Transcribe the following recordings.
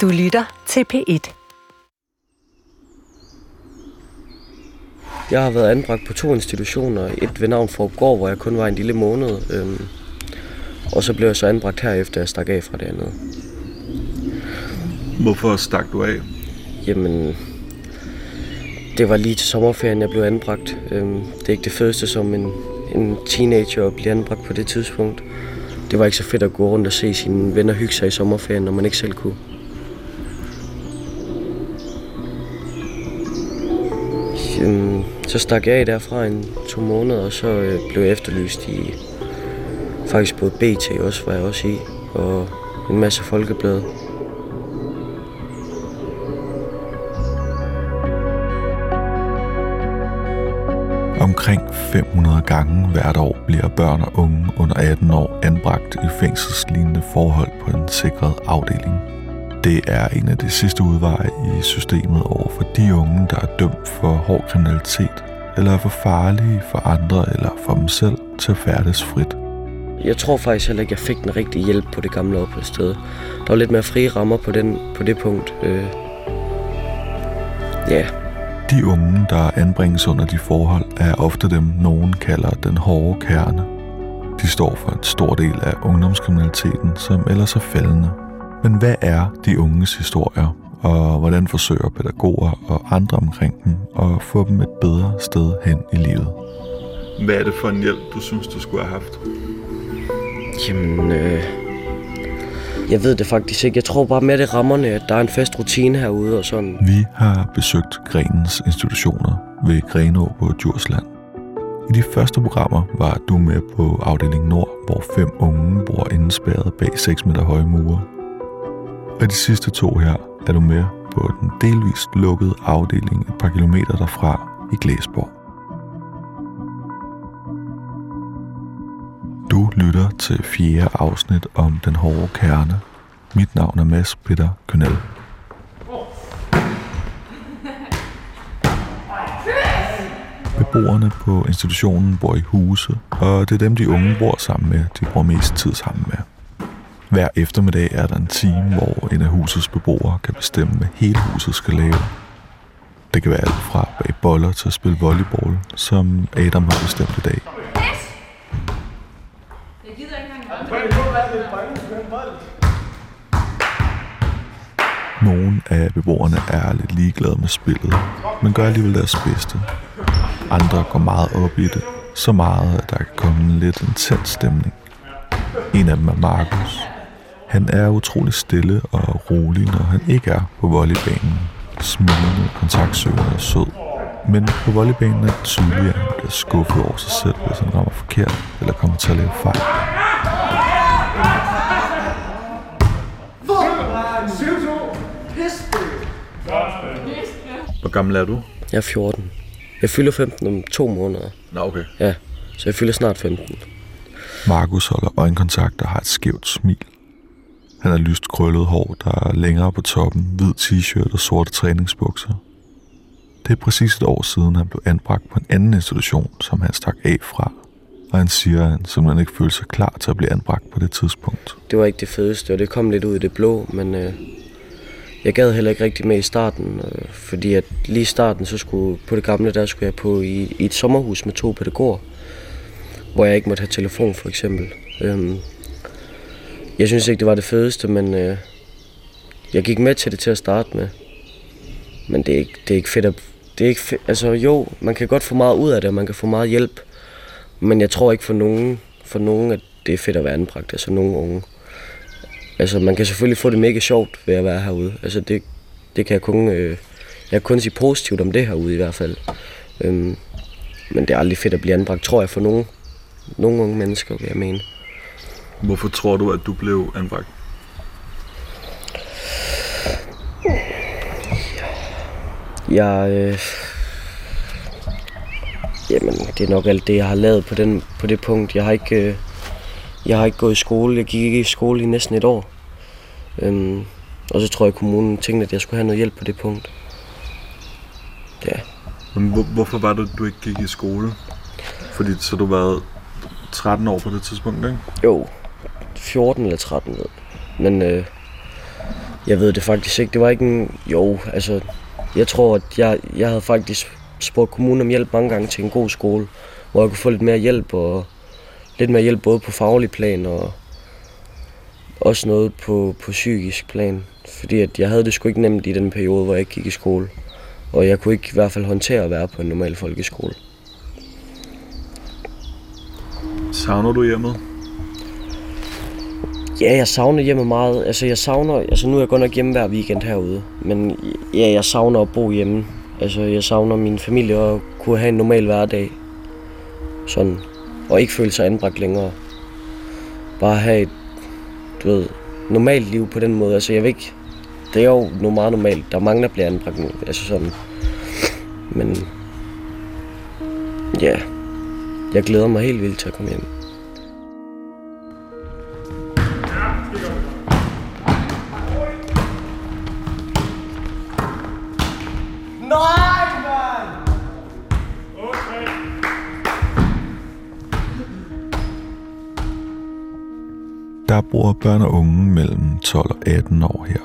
Du lytter til P1. Jeg har været anbragt på to institutioner. Et ved navn Gård, hvor jeg kun var en lille måned. Øhm, og så blev jeg så anbragt her, efter jeg stak af fra det andet. Hvorfor stak du af? Jamen, det var lige til sommerferien, jeg blev anbragt. Øhm, det er ikke det fedeste som en, en teenager at blive anbragt på det tidspunkt. Det var ikke så fedt at gå rundt og se sine venner hygge sig i sommerferien, når man ikke selv kunne. Øhm, så stak jeg af derfra en to måneder, og så øh, blev jeg efterlyst i faktisk både BT også, var jeg også i, og en masse folkeblade. Omkring 500 gange hvert år bliver børn og unge under 18 år anbragt i fængselslignende forhold på en sikret afdeling. Det er en af de sidste udveje i systemet over for de unge, der er dømt for hård kriminalitet, eller er for farlige for andre eller for dem selv til at færdes frit. Jeg tror faktisk heller ikke, jeg fik den rigtige hjælp på det gamle opholdssted. Der var lidt mere frie rammer på, den, på det punkt. Øh, ja, De unge, der anbringes under de forhold, er ofte dem, nogen kalder den hårde kerne. De står for en stor del af ungdomskriminaliteten, som ellers er faldende. Men hvad er de unges historier, og hvordan forsøger pædagoger og andre omkring dem at få dem et bedre sted hen i livet? Hvad er det for en hjælp, du synes, du skulle have haft? jamen... Øh, jeg ved det faktisk ikke. Jeg tror bare med det rammerne, at der er en fast rutine herude og sådan. Vi har besøgt Grenens institutioner ved Grenå på Djursland. I de første programmer var du med på afdeling Nord, hvor fem unge bor indespærret bag 6 meter høje mure. Og de sidste to her er du med på den delvist lukkede afdeling et par kilometer derfra i Glæsborg. Du lytter til fjerde afsnit om den hårde kerne. Mit navn er Mads Peter Kønel. Beboerne på institutionen bor i huse, og det er dem, de unge bor sammen med, de bruger mest tid sammen med. Hver eftermiddag er der en time, hvor en af husets beboere kan bestemme, hvad hele huset skal lave. Det kan være alt fra bag boller til at spille volleyball, som Adam har bestemt i dag. Jeg gider ikke engang Nogle af beboerne er lidt ligeglade med spillet, men gør alligevel deres bedste. Andre går meget op i det, så meget, at der kan komme en lidt intens stemning. En af dem er Markus. Han er utrolig stille og rolig, når han ikke er på volleybanen. Smilende, kontaktsøgende og sød. Men på volleybanen er det tydeligt, at han bliver skuffet over sig selv, hvis han rammer forkert eller kommer til at lave fejl. Hvor gammel er du? Jeg er 14. Jeg fylder 15 om to måneder. Nå, okay. Ja, så jeg fylder snart 15. Markus holder øjenkontakt og har et skævt smil. Han har lyst krøllet hår, der er længere på toppen, hvid t-shirt og sorte træningsbukser. Det er præcis et år siden, han blev anbragt på en anden institution, som han stak af fra. Og han siger, at han simpelthen ikke følte sig klar til at blive anbragt på det tidspunkt. Det var ikke det fedeste, og det kom lidt ud i det blå, men øh, jeg gad heller ikke rigtig med i starten, øh, fordi at lige i starten, så skulle på det gamle, der skulle jeg på i, i et sommerhus med to pædagoger, hvor jeg ikke måtte have telefon for eksempel. Øh, jeg synes ikke, det var det fedeste, men øh, jeg gik med til det til at starte med. Men det er ikke, det er ikke fedt at... Det er ikke fedt, altså jo, man kan godt få meget ud af det, og man kan få meget hjælp. Men jeg tror ikke for nogen, for nogen, at det er fedt at være anbragt, altså nogen unge. Altså, man kan selvfølgelig få det mega sjovt ved at være herude. Altså, det, det kan jeg kun... Øh, jeg kan kun sige positivt om det herude i hvert fald. Øhm, men det er aldrig fedt at blive anbragt, tror jeg, for nogen, nogle unge mennesker, vil jeg mene. Hvorfor tror du, at du blev anbragt? Jeg... Øh, jamen, det er nok alt det, jeg har lavet på, den, på det punkt. Jeg har ikke... Øh, jeg har ikke gået i skole. Jeg gik ikke i skole i næsten et år. Øhm, og så tror jeg, at kommunen tænkte, at jeg skulle have noget hjælp på det punkt. Ja. Men hvor, hvorfor var det, du ikke gik i skole? Fordi så du været 13 år på det tidspunkt, ikke? Jo, 14 eller 13 ved. Men øh, Jeg ved det faktisk ikke. Det var ikke en... Jo, altså... Jeg tror, at jeg, jeg havde faktisk spurgt kommunen om hjælp mange gange til en god skole, hvor jeg kunne få lidt mere hjælp, og lidt mere hjælp både på faglig plan og også noget på, på psykisk plan. Fordi at jeg havde det sgu ikke nemt i den periode, hvor jeg ikke gik i skole. Og jeg kunne ikke i hvert fald håndtere at være på en normal folkeskole. Savner du hjemmet? Ja, jeg savner hjemme meget. Altså, jeg savner... Altså, nu er jeg godt nok hjemme hver weekend herude. Men ja, jeg savner at bo hjemme. Altså, jeg savner min familie og kunne have en normal hverdag. Sådan. Og ikke føle sig anbragt længere. Bare have et, du ved, normalt liv på den måde. Altså, jeg ved ikke... Det er jo noget meget normalt. Der er mange, der bliver anbragt nu. Altså sådan. Men... Ja. Jeg glæder mig helt vildt til at komme hjem. Der bor børn og unge mellem 12 og 18 år her.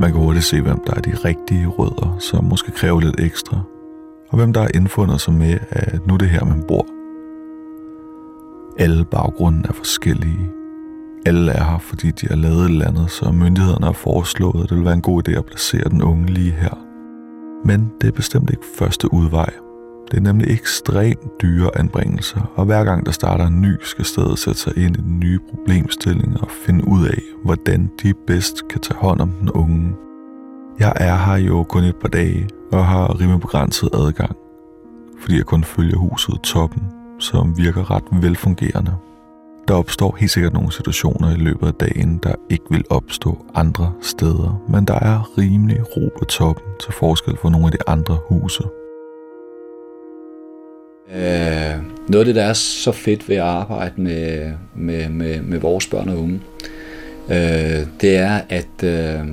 Man kan hurtigt se, hvem der er de rigtige rødder, som måske kræver lidt ekstra, og hvem der har indfundet sig med, at nu er det her, man bor. Alle baggrunden er forskellige. Alle er her, fordi de har lavet et eller andet, så myndighederne har foreslået, at det vil være en god idé at placere den unge lige her. Men det er bestemt ikke første udvej. Det er nemlig ekstremt dyre anbringelser, og hver gang der starter en ny, skal stedet sætte sig ind i den nye problemstilling og finde ud af, hvordan de bedst kan tage hånd om den unge. Jeg er her jo kun et par dage og har rimelig begrænset adgang, fordi jeg kun følger huset Toppen, som virker ret velfungerende. Der opstår helt sikkert nogle situationer i løbet af dagen, der ikke vil opstå andre steder, men der er rimelig ro på toppen til forskel for nogle af de andre huse. Øh, noget af det, der er så fedt ved at arbejde med, med, med, med vores børn og unge, øh, det er, at øh,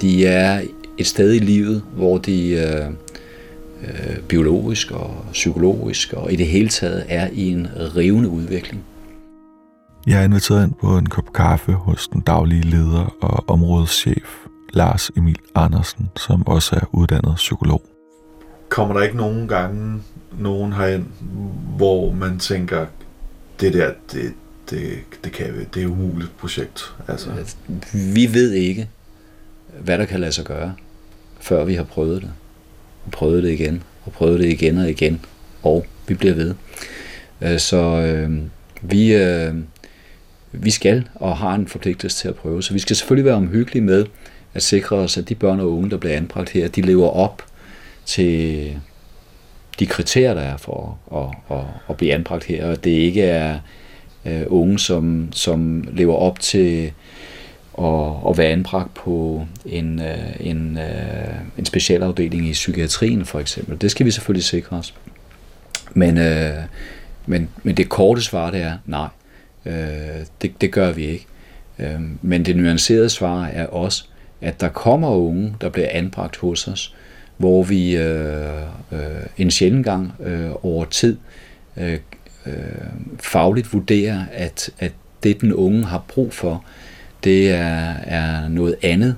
de er et sted i livet, hvor de øh, øh, biologisk og psykologisk og i det hele taget er i en rivende udvikling. Jeg er inviteret ind på en kop kaffe hos den daglige leder og områdeschef Lars Emil Andersen, som også er uddannet psykolog. Kommer der ikke nogen gange nogen herind, hvor man tænker, det der, det, det, det, kan vi, det er et umuligt projekt? Altså. Vi ved ikke, hvad der kan lade sig gøre, før vi har prøvet det. Og prøvet det igen, og prøvet det igen og igen, og vi bliver ved. Øh, så øh, vi, øh, vi skal og har en forpligtelse til at prøve. Så vi skal selvfølgelig være omhyggelige med at sikre os, at de børn og unge, der bliver anbragt her, de lever op til de kriterier, der er for at, at, at blive anbragt her, og det ikke er øh, unge, som, som lever op til at, at være anbragt på en, øh, en, øh, en specialafdeling i psykiatrien for eksempel. Det skal vi selvfølgelig sikre os. Men, øh, men, men det korte svar det er nej. øh, det, det gør vi ikke. Øh, men det nuancerede svar er også, at der kommer unge, der bliver anbragt hos os, hvor vi øh, øh, en sjældent gang øh, over tid øh, øh, fagligt vurderer, at, at det den unge har brug for, det er, er noget andet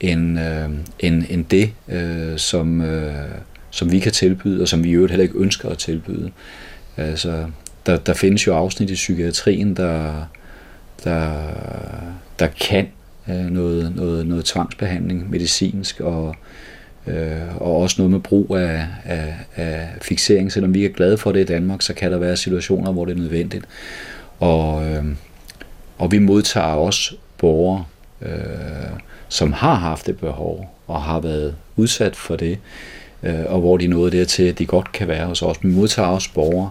end, øh, end, end det, øh, som, øh, som vi kan tilbyde, og som vi i øvrigt heller ikke ønsker at tilbyde. Altså, der, der findes jo afsnit i psykiatrien, der, der, der kan øh, noget, noget, noget tvangsbehandling medicinsk, og, øh, og også noget med brug af, af, af fixering. Selvom vi er glade for det i Danmark, så kan der være situationer, hvor det er nødvendigt. Og, øh, og vi modtager også borgere, øh, som har haft det behov og har været udsat for det, øh, og hvor de nåede dertil, at de godt kan være hos os. Vi modtager også borgere,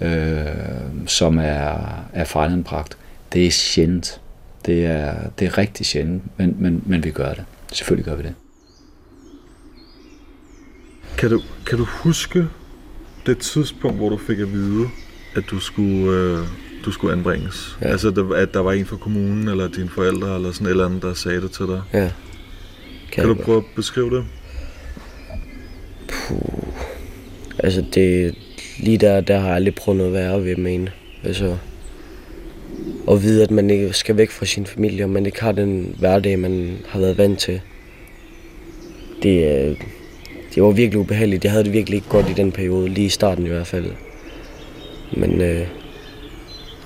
øh, som er, er fejlanbragt. Det er sjældent. Det er, det er rigtig sjældent, men, men, men vi gør det. Selvfølgelig gør vi det. Kan du, kan du huske det tidspunkt, hvor du fik at vide, at du skulle, øh, du skulle anbringes? Ja. Altså, at der var en fra kommunen, eller dine forældre, eller sådan et eller andet, der sagde det til dig? Ja. Kan, kan du prøve at beskrive det? Puh. Altså, det, lige der, der har jeg aldrig prøvet noget værre ved, mene. Altså, at vide, at man ikke skal væk fra sin familie, og man ikke har den hverdag, man har været vant til. Det, øh, det var virkelig ubehageligt. Jeg havde det virkelig ikke godt i den periode, lige i starten i hvert fald. Men øh,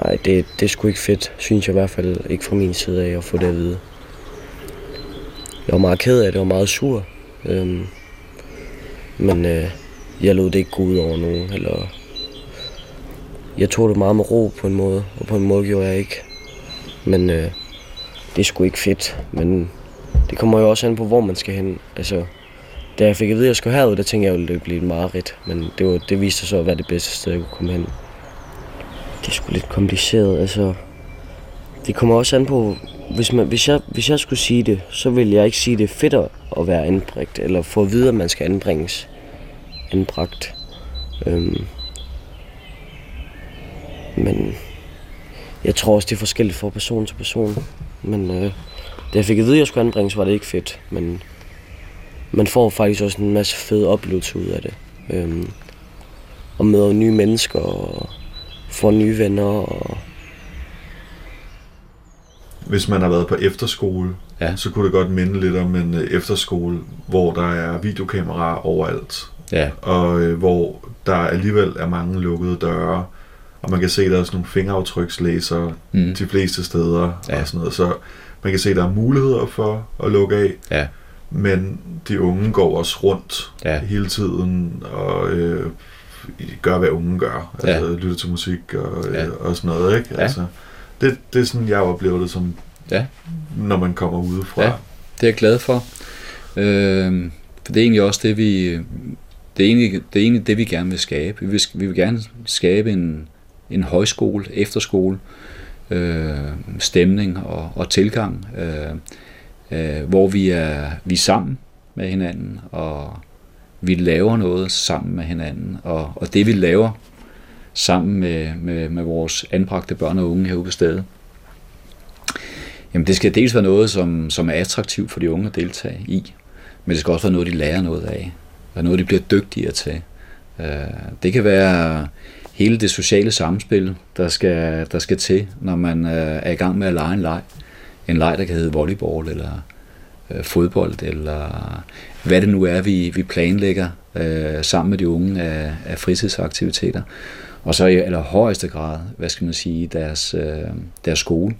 nej, det, det er sgu ikke fedt, synes jeg i hvert fald ikke fra min side af at få det at vide. Jeg var meget ked af det, og meget sur. Øhm, men øh, jeg lod det ikke gå ud over nogen, eller jeg tog det meget med ro på en måde, og på en måde gjorde jeg ikke. Men øh, det er sgu ikke fedt, men det kommer jo også an på, hvor man skal hen. Altså, da jeg fik at vide, at jeg skulle herud, der tænkte jeg, at det ville blive et mareridt. Men det, var, det viste sig så at være det bedste sted, jeg kunne komme hen. Det er sgu lidt kompliceret, altså. Det kommer også an på, hvis, man, hvis, jeg, hvis jeg skulle sige det, så ville jeg ikke sige, at det er fedt at være anbragt, eller få at vide, at man skal anbringes anbragt. Øhm, men jeg tror også, det er forskelligt fra person til person. Men øh, da jeg fik at vide, at jeg skulle anbringes, var det ikke fedt. Men man får faktisk også en masse fede oplevelser ud af det. Øhm, og møder nye mennesker og får nye venner. Og Hvis man har været på efterskole, Ja. så kunne det godt minde lidt om en øh, efterskole, hvor der er videokameraer overalt, Ja, og øh, hvor der alligevel er mange lukkede døre, og man kan se, at der er sådan nogle fingeraftrykslæsere mm. de fleste steder Ja. og sådan noget. Så man kan se, at der er muligheder for at lukke af, ja, men de unge går også rundt ja, hele tiden og øh, gør, hvad unge gør. Ja. Altså lytter til musik og, øh, Ja. og sådan noget. Ikke? Ja. Altså, det, det er sådan, jeg oplever det som, Ja. når man kommer udefra. Ja. det er jeg glad for. Øh, for det er egentlig også det, vi... Det er egentlig det, er egentlig det vi gerne vil skabe. Vi vil, vi vil gerne skabe en, en højskole, efterskole, øh, stemning og, og tilgang, øh, øh, hvor vi er, vi er sammen med hinanden, og vi laver noget sammen med hinanden. Og, og det vi laver sammen med, med, med vores anbragte børn og unge herude på stedet, Jamen det skal dels være noget, som, som er attraktivt for de unge at deltage i, men det skal også være noget, de lærer noget af, og noget, de bliver dygtigere til. Øh, Det kan være hele det sociale samspil, der skal, der skal til, når man øh, er i gang med at lege en leg. En leg, der kan hedde volleyball, eller øh, fodbold, eller hvad det nu er, vi, vi planlægger øh, sammen med de unge af, af fritidsaktiviteter. Og så i allerhøjeste grad, hvad skal man sige, deres, øh, deres skole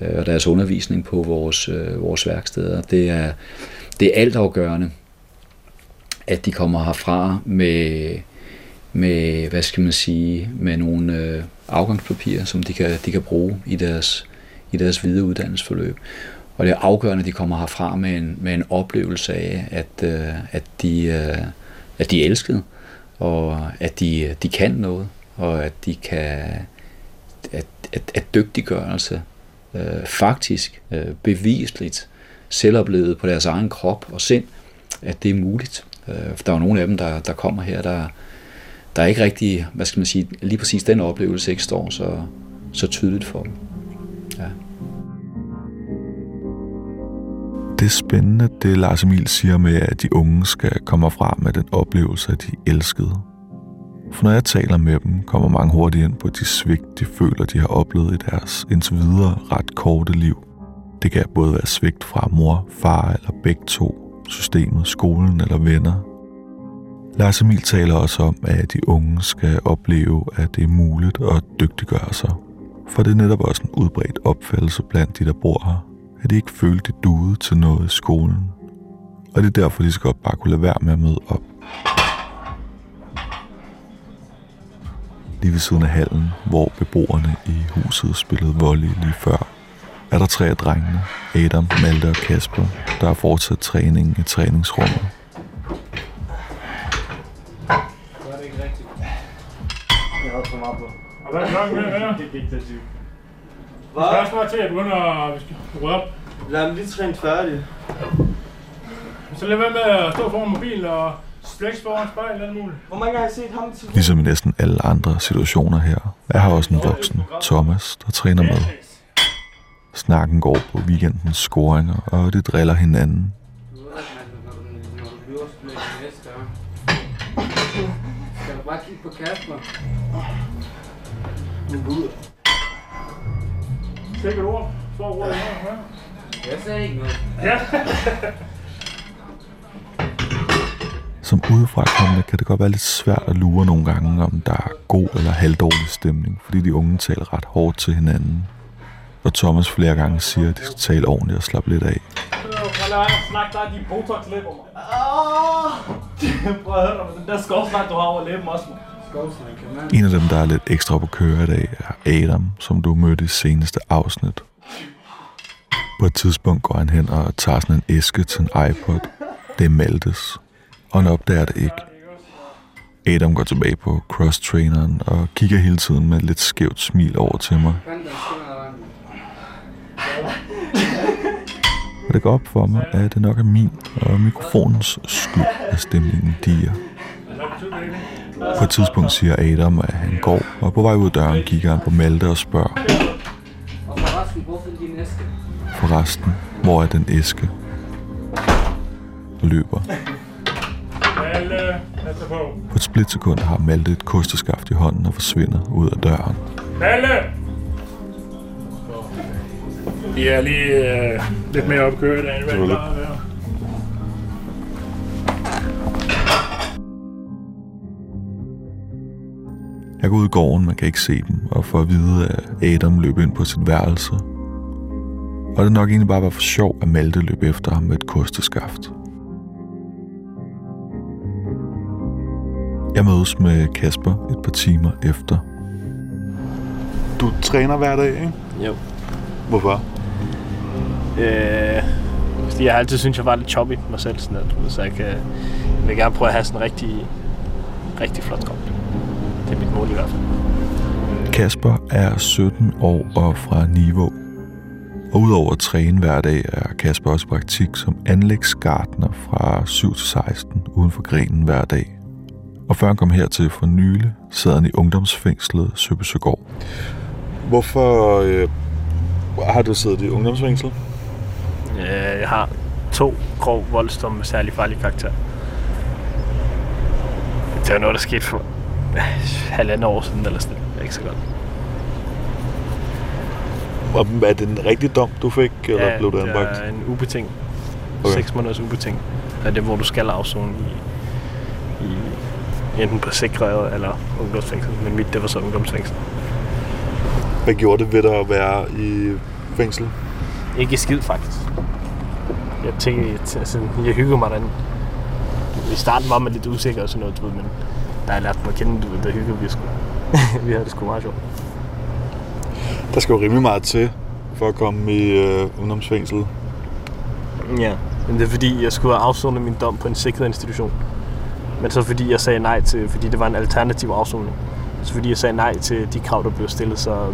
øh, og deres undervisning på vores, øh, vores værksteder. Det er, det er altafgørende, at de kommer herfra med, med hvad skal man sige, med nogle øh, afgangspapirer, som de kan, de kan bruge i deres, i deres videre uddannelsesforløb. Og det er afgørende, at de kommer herfra med en, med en oplevelse af, at, øh, at, de, øh, at de er elskede, og at de, de kan noget, og at de kan, at, at, at dygtiggørelse øh, faktisk øh, bevisligt selvoplevet på deres egen krop og sind, at det er muligt. Øh, for der er jo nogle af dem, der, der kommer her, der, der er ikke rigtig, hvad skal man sige, lige præcis den oplevelse ikke står så, så tydeligt for dem. Det er spændende, det Lars Emil siger med, at de unge skal komme fra med den oplevelse, at de elskede. For når jeg taler med dem, kommer mange hurtigt ind på de svigt, de føler, de har oplevet i deres indtil videre ret korte liv. Det kan både være svigt fra mor, far eller begge to, systemet, skolen eller venner. Lars Emil taler også om, at de unge skal opleve, at det er muligt at dygtiggøre sig. For det er netop også en udbredt opfattelse blandt de, der bor her, at de ikke følte det duede til noget i skolen. Og det er derfor, de skal godt bare kunne lade være med at møde op. Lige ved siden af hallen, hvor beboerne i huset spillede volley lige før, er der tre af drengene, Adam, Malte og Kasper, der har fortsat træningen i træningsrummet. Det er ikke rigtigt. Jeg har så meget på. Og hvad er klokken her? Det er 20. Hvad? Vi skal også snart til at begynde at vi skal rydde op. Lad mig lige træne færdig. Så lad være med at stå foran mobil og flex foran spejl eller muligt. Hvor mange gange har jeg set ham til Ligesom i næsten alle andre situationer her, er har også en voksen, Thomas, der træner med. Snakken går på weekendens scoringer, og det driller hinanden. Skal du bare kigge på Kasper? Nu går Sikkert ord. Så ord. Ja. Jeg sagde ikke noget. ja. Som udefra kommende kan det godt være lidt svært at lure nogle gange, om der er god eller halvdårlig stemning, fordi de unge taler ret hårdt til hinanden. Og Thomas flere gange siger, at de skal tale ordentligt og slappe lidt af. Snakke dig de botox-læber, mand. Prøv at høre dig, den der skovsnak, du har over læben også, mand. En af dem, der er lidt ekstra på køre i dag, er Adam, som du mødte i seneste afsnit. På et tidspunkt går han hen og tager sådan en æske til en iPod. Det er Maltes, og han opdager det ikke. Adam går tilbage på cross-traineren og kigger hele tiden med et lidt skævt smil over til mig. Og det går op for mig, at det nok er min og mikrofonens skyld, at stemningen diger. På et tidspunkt siger Adam, at han går, og på vej ud af døren kigger han på Malte og spørger, forresten, hvor er den æske? Og løber. På. Et splitsekund har Malte et kosteskaft i hånden og forsvinder ud af døren. Alle! Vi er lige øh, lidt mere opkørt, end hvad vi plejer at være. Jeg går ud i gården, man kan ikke se dem, og får at vide, at Adam løb ind på sit værelse. Og det nok egentlig bare var for sjov, at Malte løb efter ham med et kosteskaft. Jeg mødes med Kasper et par timer efter. Du træner hver dag, ikke? Jo. Hvorfor? Øh, fordi jeg har altid synes jeg var lidt choppy mig selv, sådan at, så jeg, kan, jeg vil gerne prøve at have sådan en rigtig, rigtig flot krop. Er mål i hvert fald. Kasper er 17 år og fra Niveau. Og udover at træne hver dag, er Kasper også i praktik som anlægsgartner fra 7 til 16 uden for grenen hver dag. Og før han kom hertil for nylig, sad han i ungdomsfængslet Søbesøgård. Hvorfor øh, har du siddet i ungdomsfængsel? Jeg har to grov voldsdomme med særlig farlig karakter. Det var noget, der skete for halvandet år siden, eller sådan Det er ikke så godt. Og er det en rigtig dom, du fik, eller ja, blev du det anbragt? er en ubeting. Okay. Okay. 6 måneders ubeting. Det er det, hvor du skal afzone i, i enten på sikret eller ungdomsfængsel. Men mit, det var så ungdomsfængsel. Hvad gjorde det ved dig at være i fængsel? Ikke skid, faktisk. Jeg tænker, jeg, altså, jeg hygger mig derinde. I starten var man lidt usikker og sådan noget, men jeg lærte mig at kende, du ved, der hygger vi sgu. vi havde det sgu meget sjovt. Der skal jo rimelig meget til for at komme i øh, ungdomsfængsel. Ja, men det er fordi, jeg skulle have afsonet min dom på en sikret institution. Men så fordi jeg sagde nej til, fordi det var en alternativ afsoning. Så fordi jeg sagde nej til de krav, der blev stillet, så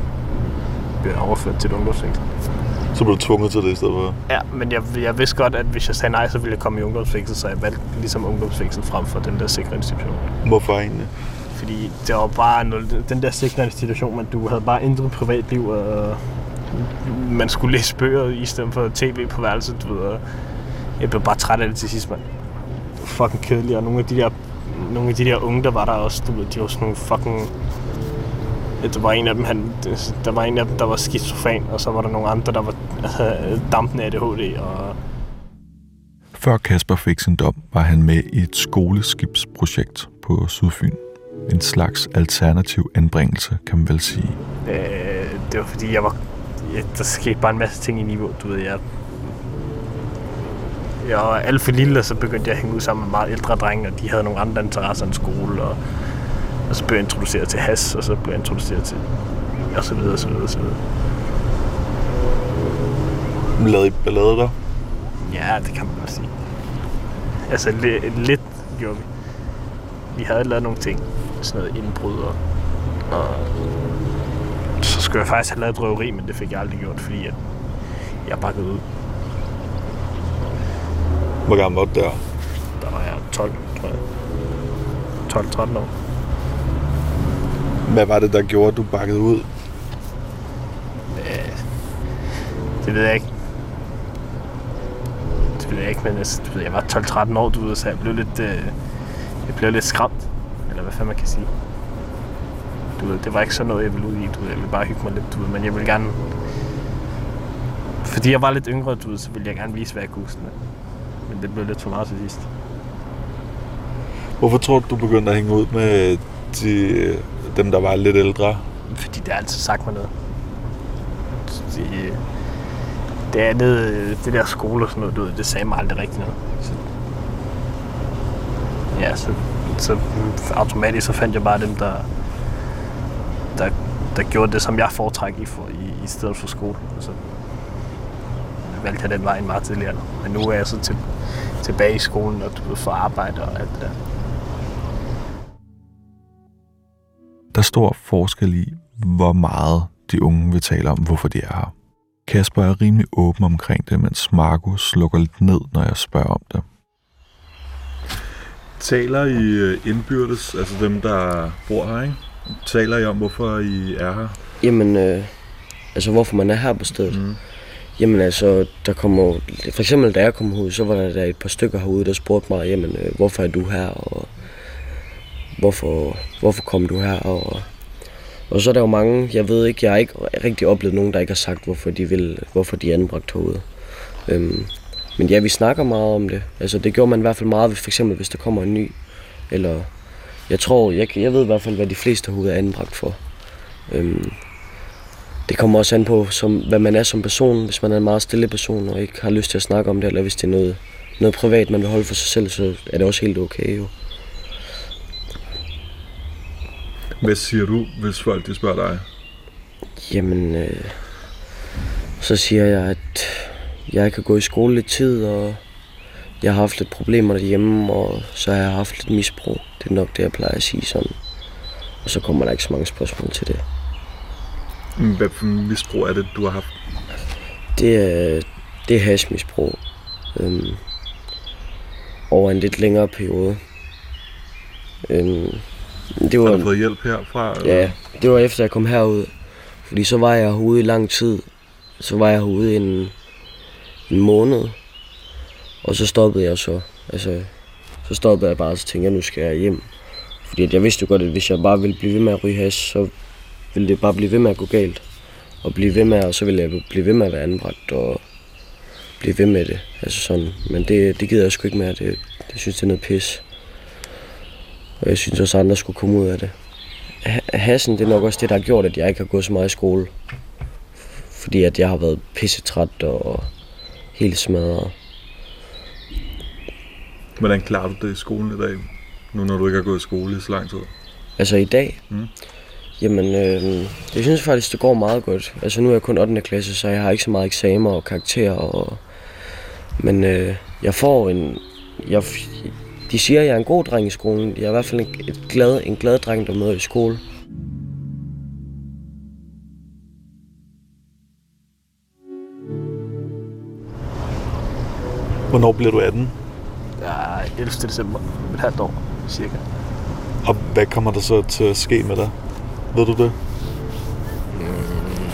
blev jeg overført til et ungdomsfængsel. Så blev du tvunget til det i stedet for. Ja, men jeg, jeg vidste godt, at hvis jeg sagde nej, så ville jeg komme i ungdomsfængsel, så jeg valgte ligesom ungdomsfængsel frem for den der sikre institution. Hvorfor egentlig? Fordi det var bare noget, den der sikre institution, men du havde bare intet privatliv, og man skulle læse bøger i stedet for tv på værelset, du ved, og jeg blev bare træt af det til sidst, mand. Fucking kedeligt, og nogle af de der, nogle af de der unge, der var der også, du ved, de var sådan nogle fucking... Der var en af dem, han, der var en af dem, der var skizofren, og så var der nogle andre, der var havde dampende ADHD, og Før Kasper fik sin dom, var han med i et skoleskibsprojekt på Sydfyn. En slags alternativ anbringelse, kan man vel sige. Øh, det var fordi, jeg var... Ja, der skete bare en masse ting i niveau, du ved, jeg... Jeg var alt for lille, og så begyndte jeg at hænge ud sammen med meget ældre drenge, og de havde nogle andre interesser end skole, og, og så blev jeg introduceret til has, og så blev jeg introduceret til... Og så videre, og så videre, og så videre. Lavede I ballade der? Ja, det kan man godt sige. Altså, li- lidt gjorde vi. Vi havde lavet nogle ting. Sådan noget indbrud og... og så skulle jeg faktisk have lavet et røveri, men det fik jeg aldrig gjort, fordi jeg, jeg bakkede ud. Hvor gammel var du der? Der var jeg 12, tror jeg. 12-13 år. Hvad var det, der gjorde, at du bakkede ud? Øh, det ved jeg ikke. Ved jeg ikke, men altså, du ved, jeg var 12-13 år, du ved, så jeg blev lidt, øh, jeg blev lidt skræmt. Eller hvad fanden man kan sige. Du ved, det var ikke sådan noget, jeg ville ud i. Du ved, jeg ville bare hygge mig lidt, du ved, men jeg ville gerne, fordi jeg var lidt yngre, du ved, så ville jeg gerne vise, hvad jeg kunne. Sådan. Men det blev lidt for meget til sidst. Hvorfor tror du, du begyndte at hænge ud med de, dem, der var lidt ældre? Fordi det har altid sagt mig noget. Det, det andet, det der skole og sådan noget, du ved, det sagde mig aldrig rigtigt noget. Så, ja, så, så automatisk så fandt jeg bare dem, der, der, der gjorde det, som jeg foretrækker i, for, i, i stedet for skole. Så valgte jeg den vej meget tidligere. Men nu er jeg så til, tilbage i skolen og du ved, for arbejde og alt det der. Der er stor forskel i, hvor meget de unge vil tale om, hvorfor de er her. Kasper er rimelig åben omkring det, mens Markus lukker lidt ned, når jeg spørger om det. Taler I øh, indbyrdes, altså dem, der bor her, ikke? Taler I om, hvorfor I er her? Jamen, øh, altså hvorfor man er her på stedet. Mm. Jamen altså, der kommer, for eksempel da jeg kom ud, så var der, der et par stykker herude, der spurgte mig, jamen øh, hvorfor er du her, og hvorfor, hvorfor kom du her, og, og så er der jo mange, jeg ved ikke, jeg har ikke rigtig oplevet nogen, der ikke har sagt, hvorfor de vil, hvorfor de er anbragt herude. Øhm, men ja, vi snakker meget om det. Altså det gjorde man i hvert fald meget, for eksempel hvis der kommer en ny, eller jeg tror, jeg, jeg ved i hvert fald, hvad de fleste herude er anbragt for. Øhm, det kommer også an på, som, hvad man er som person. Hvis man er en meget stille person og ikke har lyst til at snakke om det, eller hvis det er noget, noget privat, man vil holde for sig selv, så er det også helt okay jo. Hvad siger du, hvis folk de spørger dig? Jamen, øh, så siger jeg, at jeg kan gå i skole lidt tid, og jeg har haft lidt problemer derhjemme, og så har jeg haft lidt misbrug. Det er nok det, jeg plejer at sige sådan. Og så kommer der ikke så mange spørgsmål til det. Hvad for misbrug er det, du har haft? Det er, det er hashmisbrug. Øhm, over en lidt længere periode. Øhm, det var, Har du fået hjælp herfra? eller? Ja, det var efter jeg kom herud. Fordi så var jeg herude i lang tid. Så var jeg herude en, en måned. Og så stoppede jeg så. Altså, så stoppede jeg bare og så tænkte, jeg, nu skal jeg hjem. Fordi jeg vidste jo godt, at hvis jeg bare ville blive ved med at ryge hash, så ville det bare blive ved med at gå galt. Og blive ved med, og så ville jeg blive ved med at være anbragt og blive ved med det. Altså sådan. Men det, det gider jeg sgu ikke mere. Det, det synes jeg er noget pis. Og jeg synes også, at andre skulle komme ud af det. Ha- Hassen, det er nok også det, der har gjort, at jeg ikke har gået så meget i skole. Fordi at jeg har været pissetræt og helt smadret. Hvordan klarer du det i skolen i dag? Nu når du ikke har gået i skole i så lang tid. Altså i dag? Mm. Jamen, øh, jeg synes faktisk, det går meget godt. Altså nu er jeg kun 8. klasse, så jeg har ikke så meget eksamener og karakterer. Og... Men øh, jeg får en... Jeg, de siger, at jeg er en god dreng i skolen. Jeg er i hvert fald en, et glad, en glad dreng, der møder i skole. Hvornår bliver du 18? Ja, 11. december. Et halvt år, cirka. Og hvad kommer der så til at ske med dig? Ved du det?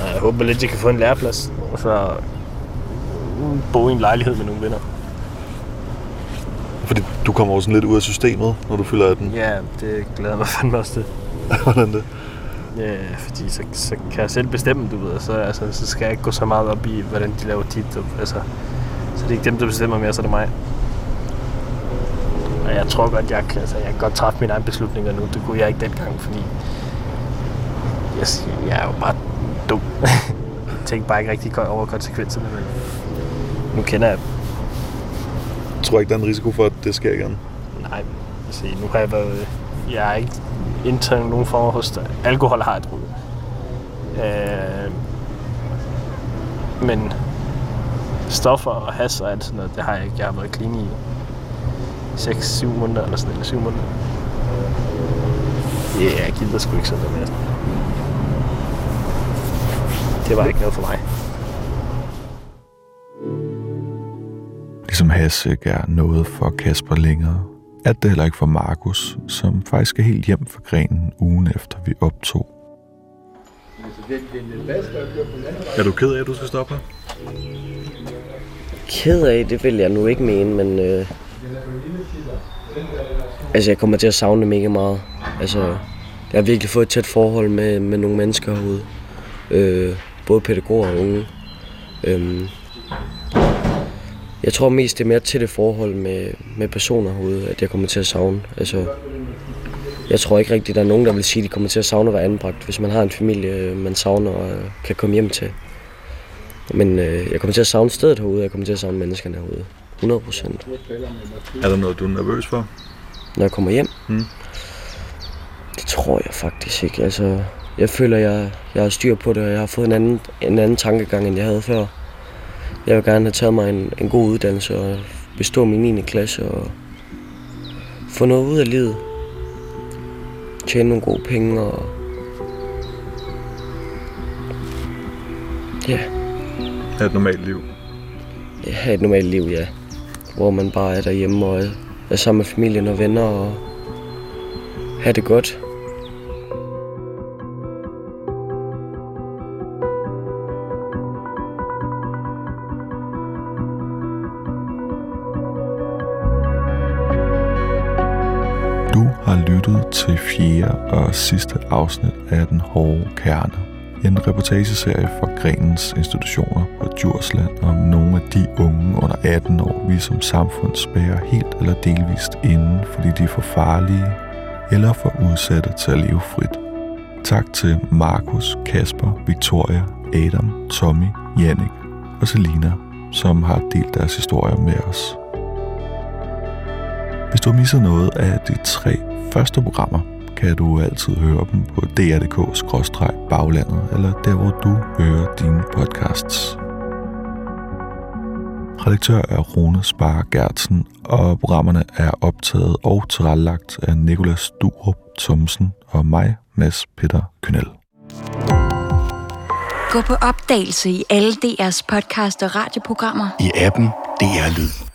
Og jeg håber lidt, at jeg kan få en læreplads. Og så mm, bo i en lejlighed med nogle venner. Fordi du kommer jo sådan lidt ud af systemet, når du fylder 18. Ja, det glæder mig fandme også til. Hvordan det? Ja, fordi så, så kan jeg selv bestemme, du ved. Så, altså, så skal jeg ikke gå så meget op i, hvordan de laver tit. Altså, så det er ikke dem, der bestemmer mere, så er det mig. Og jeg tror godt, jeg, kan- altså, jeg kan godt træffe mine egne beslutninger nu. Det kunne jeg ikke dengang, fordi jeg, jeg er jo bare dum. jeg tænker bare ikke rigtig over konsekvenserne, men nu kender. Jeg tror ikke, der er en risiko for, at det sker igen. Nej, altså, nu har jeg været... Jeg har ikke indtaget nogen form hos Alkohol har jeg drukket. Øh, men stoffer og has og alt sådan noget, det har jeg ikke. Jeg har været clean i 6-7 måneder eller sådan noget, 7 måneder. Ja, jeg gider sgu ikke sådan noget mere. Det var ikke noget for mig. Ligesom has ikke er noget for Kasper længere, er det heller ikke for Markus, som faktisk er helt hjem fra grenen ugen efter vi optog. Er du ked af, at du skal stoppe her? Ked af, det vil jeg nu ikke mene, men... Øh, altså, jeg kommer til at savne det mega meget. Altså, jeg har virkelig fået et tæt forhold med, med nogle mennesker herude. Øh, både pædagoger og unge. Øhm, Jeg tror mest, det er mere til det forhold med, med personer herude, at jeg kommer til at savne. Altså, jeg tror ikke rigtigt, der er nogen, der vil sige, at de kommer til at savne at være anbragt, hvis man har en familie, man savner og øh, kan komme hjem til. Men øh, jeg kommer til at savne stedet herude, jeg kommer til at savne menneskerne herude. 100 procent. Er der noget, du er nervøs for? Når jeg kommer hjem? Mm. Det tror jeg faktisk ikke. Altså, jeg føler, jeg, jeg har styr på det, og jeg har fået en anden, en anden tankegang, end jeg havde før. Jeg vil gerne have taget mig en, en god uddannelse og bestå min 9. klasse og få noget ud af livet. Tjene nogle gode penge og... Ja, Er et normalt liv? ja, have et normalt liv, ja. Hvor man bare er derhjemme og er sammen med familien og venner og have det godt. Til fjerde og sidste afsnit af Den Hårde Kerne. En reportageserie fra Grenens institutioner på Djursland om nogle af de unge under 18 år, vi som samfund spærer helt eller delvist inden, fordi de er for farlige eller for udsatte til at leve frit. Tak til Markus, Kasper, Victoria, Adam, Tommy, Jannik og Selina, som har delt deres historier med os. Hvis du har misset noget af de tre første programmer, kan du altid høre dem på dr.dk-baglandet, eller der, hvor du hører dine podcasts. Redaktør er Rune Spar Gertsen, og programmerne er optaget og tilrettelagt af Nikolas Durup Thomsen og mig, Mads Peter Kynel. Gå på opdagelse i alle DR's podcast og radioprogrammer. I appen DR Lyd.